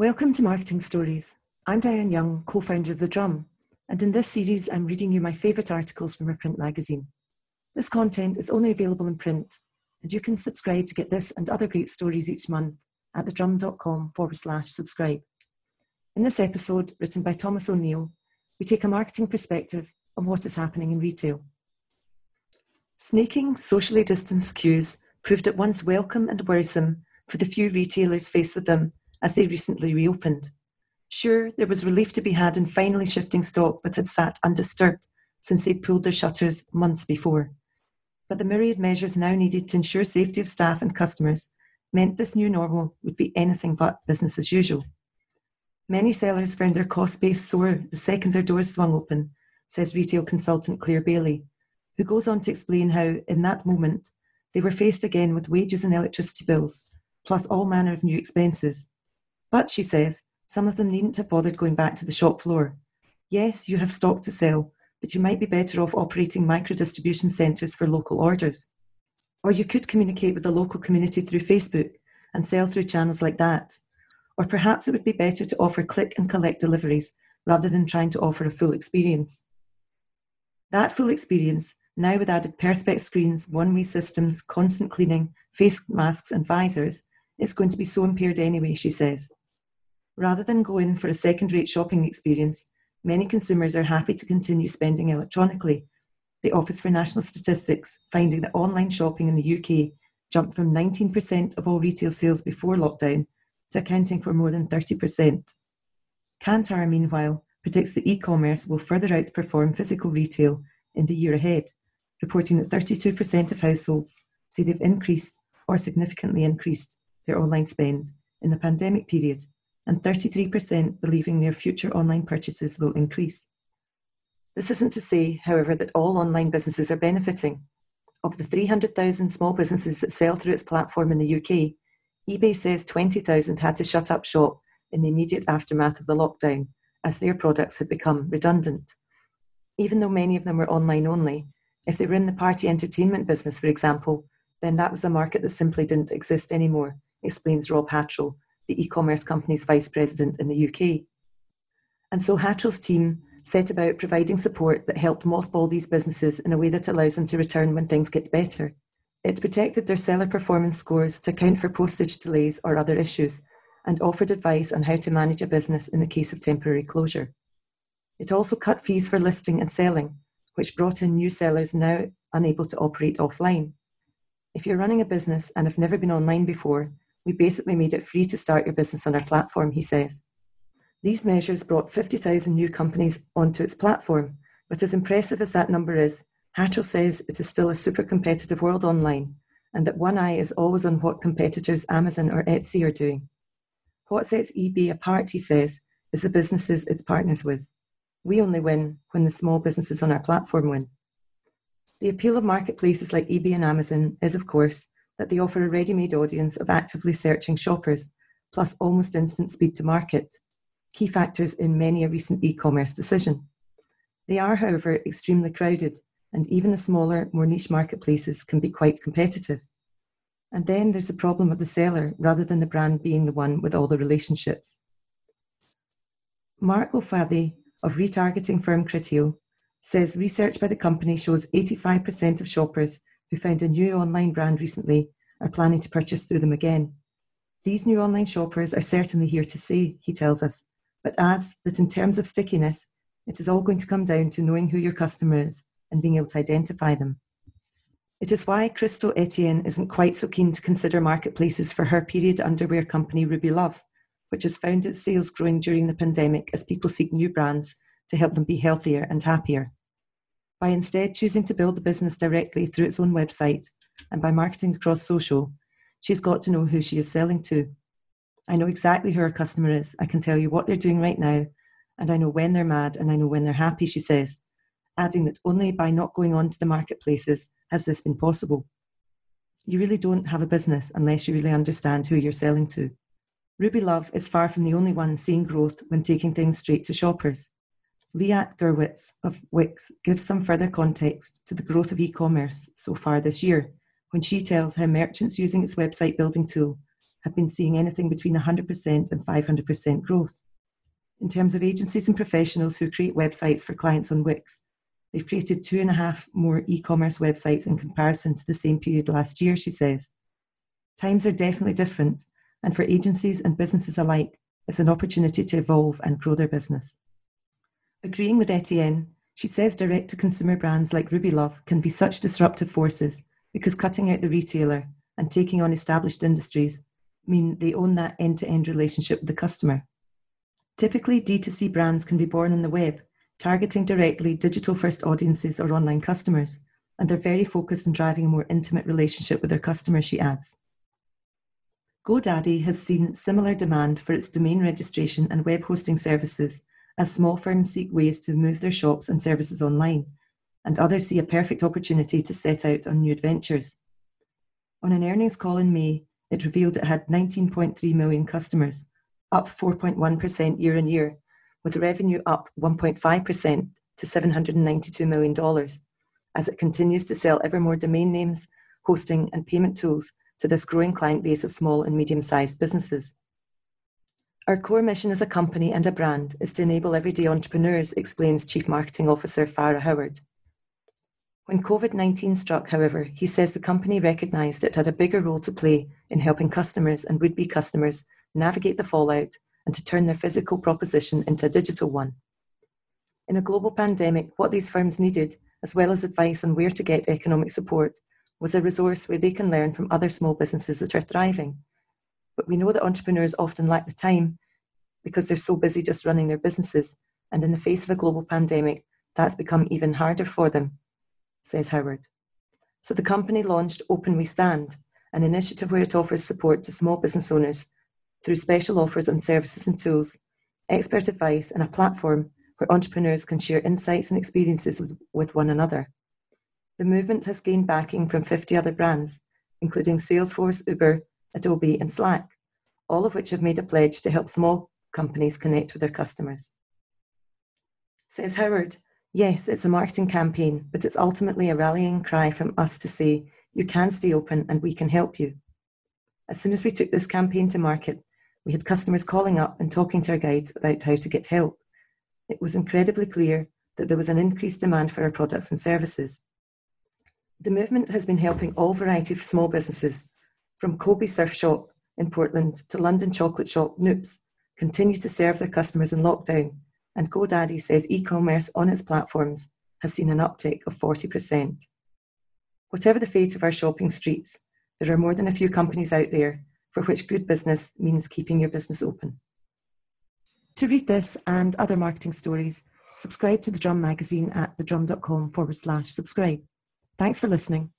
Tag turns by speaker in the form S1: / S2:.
S1: Welcome to Marketing Stories. I'm Diane Young, co founder of The Drum, and in this series, I'm reading you my favourite articles from our print magazine. This content is only available in print, and you can subscribe to get this and other great stories each month at thedrum.com forward slash subscribe. In this episode, written by Thomas O'Neill, we take a marketing perspective on what is happening in retail. Snaking socially distanced queues proved at once welcome and worrisome for the few retailers faced with them as they recently reopened. Sure, there was relief to be had in finally shifting stock that had sat undisturbed since they'd pulled their shutters months before. But the myriad measures now needed to ensure safety of staff and customers meant this new normal would be anything but business as usual. Many sellers found their cost base soar the second their doors swung open, says retail consultant Clare Bailey, who goes on to explain how, in that moment, they were faced again with wages and electricity bills, plus all manner of new expenses. But, she says, some of them needn't have bothered going back to the shop floor. Yes, you have stock to sell, but you might be better off operating micro distribution centres for local orders. Or you could communicate with the local community through Facebook and sell through channels like that. Or perhaps it would be better to offer click and collect deliveries rather than trying to offer a full experience. That full experience, now with added perspex screens, one way systems, constant cleaning, face masks, and visors, is going to be so impaired anyway, she says. Rather than go in for a second rate shopping experience, many consumers are happy to continue spending electronically. The Office for National Statistics finding that online shopping in the UK jumped from 19% of all retail sales before lockdown to accounting for more than 30%. Kantar, meanwhile, predicts that e commerce will further outperform physical retail in the year ahead, reporting that 32% of households say they've increased or significantly increased their online spend in the pandemic period, and 33% believing their future online purchases will increase. This isn't to say, however, that all online businesses are benefiting. Of the 300,000 small businesses that sell through its platform in the UK, eBay says 20,000 had to shut up shop in the immediate aftermath of the lockdown as their products had become redundant. Even though many of them were online only, if they were in the party entertainment business, for example, then that was a market that simply didn't exist anymore, explains Rob Hattrell, the e commerce company's vice president in the UK. And so Hattrell's team set about providing support that helped mothball these businesses in a way that allows them to return when things get better. It protected their seller performance scores to account for postage delays or other issues, and offered advice on how to manage a business in the case of temporary closure. It also cut fees for listing and selling, which brought in new sellers now unable to operate offline. If you're running a business and have never been online before, we basically made it free to start your business on our platform, he says. These measures brought 50,000 new companies onto its platform, but as impressive as that number is, Hattrell says it is still a super competitive world online, and that one eye is always on what competitors Amazon or Etsy are doing. What sets eBay apart, he says, is the businesses it partners with. We only win when the small businesses on our platform win. The appeal of marketplaces like eBay and Amazon is, of course, that they offer a ready made audience of actively searching shoppers, plus almost instant speed to market, key factors in many a recent e commerce decision. They are, however, extremely crowded, and even the smaller, more niche marketplaces can be quite competitive. And then there's the problem of the seller rather than the brand being the one with all the relationships. Mark Gulfadi of retargeting firm Criteo says research by the company shows 85% of shoppers who found a new online brand recently are planning to purchase through them again. These new online shoppers are certainly here to stay, he tells us, but adds that in terms of stickiness, it is all going to come down to knowing who your customer is and being able to identify them. It is why Crystal Etienne isn't quite so keen to consider marketplaces for her period underwear company Ruby Love, which has found its sales growing during the pandemic as people seek new brands to help them be healthier and happier by instead choosing to build the business directly through its own website and by marketing across social, she's got to know who she is selling to. I know exactly who her customer is. I can tell you what they're doing right now, and I know when they're mad and I know when they're happy, she says, adding that only by not going on to the marketplaces has this been possible. You really don't have a business unless you really understand who you're selling to. Ruby Love is far from the only one seeing growth when taking things straight to shoppers. Liat Gerwitz of Wix gives some further context to the growth of e commerce so far this year when she tells how merchants using its website building tool have been seeing anything between 100% and 500% growth. In terms of agencies and professionals who create websites for clients on Wix, they've created two and a half more e commerce websites in comparison to the same period last year, she says. Times are definitely different, and for agencies and businesses alike, it's an opportunity to evolve and grow their business. Agreeing with Etienne, she says direct to consumer brands like Ruby Love can be such disruptive forces because cutting out the retailer and taking on established industries mean they own that end to end relationship with the customer. Typically, D2C brands can be born on the web, targeting directly digital first audiences or online customers, and they're very focused on driving a more intimate relationship with their customers, she adds. GoDaddy has seen similar demand for its domain registration and web hosting services as small firms seek ways to move their shops and services online, and others see a perfect opportunity to set out on new adventures. On an earnings call in May, it revealed it had 19.3 million customers, up 4.1% year on year, with revenue up 1.5% to $792 million, as it continues to sell ever more domain names, hosting, and payment tools to this growing client base of small and medium sized businesses. Our core mission as a company and a brand is to enable everyday entrepreneurs, explains Chief Marketing Officer Fara Howard. When COVID 19 struck, however, he says the company recognised it had a bigger role to play in helping customers and would be customers navigate the fallout and to turn their physical proposition into a digital one. In a global pandemic, what these firms needed, as well as advice on where to get economic support, was a resource where they can learn from other small businesses that are thriving. But we know that entrepreneurs often lack the time because they're so busy just running their businesses, and in the face of a global pandemic, that's become even harder for them, says Howard. So the company launched Open We Stand, an initiative where it offers support to small business owners through special offers on services and tools, expert advice, and a platform where entrepreneurs can share insights and experiences with one another. The movement has gained backing from 50 other brands, including Salesforce, Uber, Adobe, and Slack, all of which have made a pledge to help small companies connect with their customers. Says Howard, yes, it's a marketing campaign, but it's ultimately a rallying cry from us to say, you can stay open and we can help you. As soon as we took this campaign to market, we had customers calling up and talking to our guides about how to get help. It was incredibly clear that there was an increased demand for our products and services. The movement has been helping all variety of small businesses, from Kobe Surf Shop in Portland to London chocolate shop Noops, continue to serve their customers in lockdown, and GoDaddy says e commerce on its platforms has seen an uptick of 40%. Whatever the fate of our shopping streets, there are more than a few companies out there for which good business means keeping your business open. To read this and other marketing stories, subscribe to The Drum magazine at thedrum.com forward slash subscribe. Thanks for listening.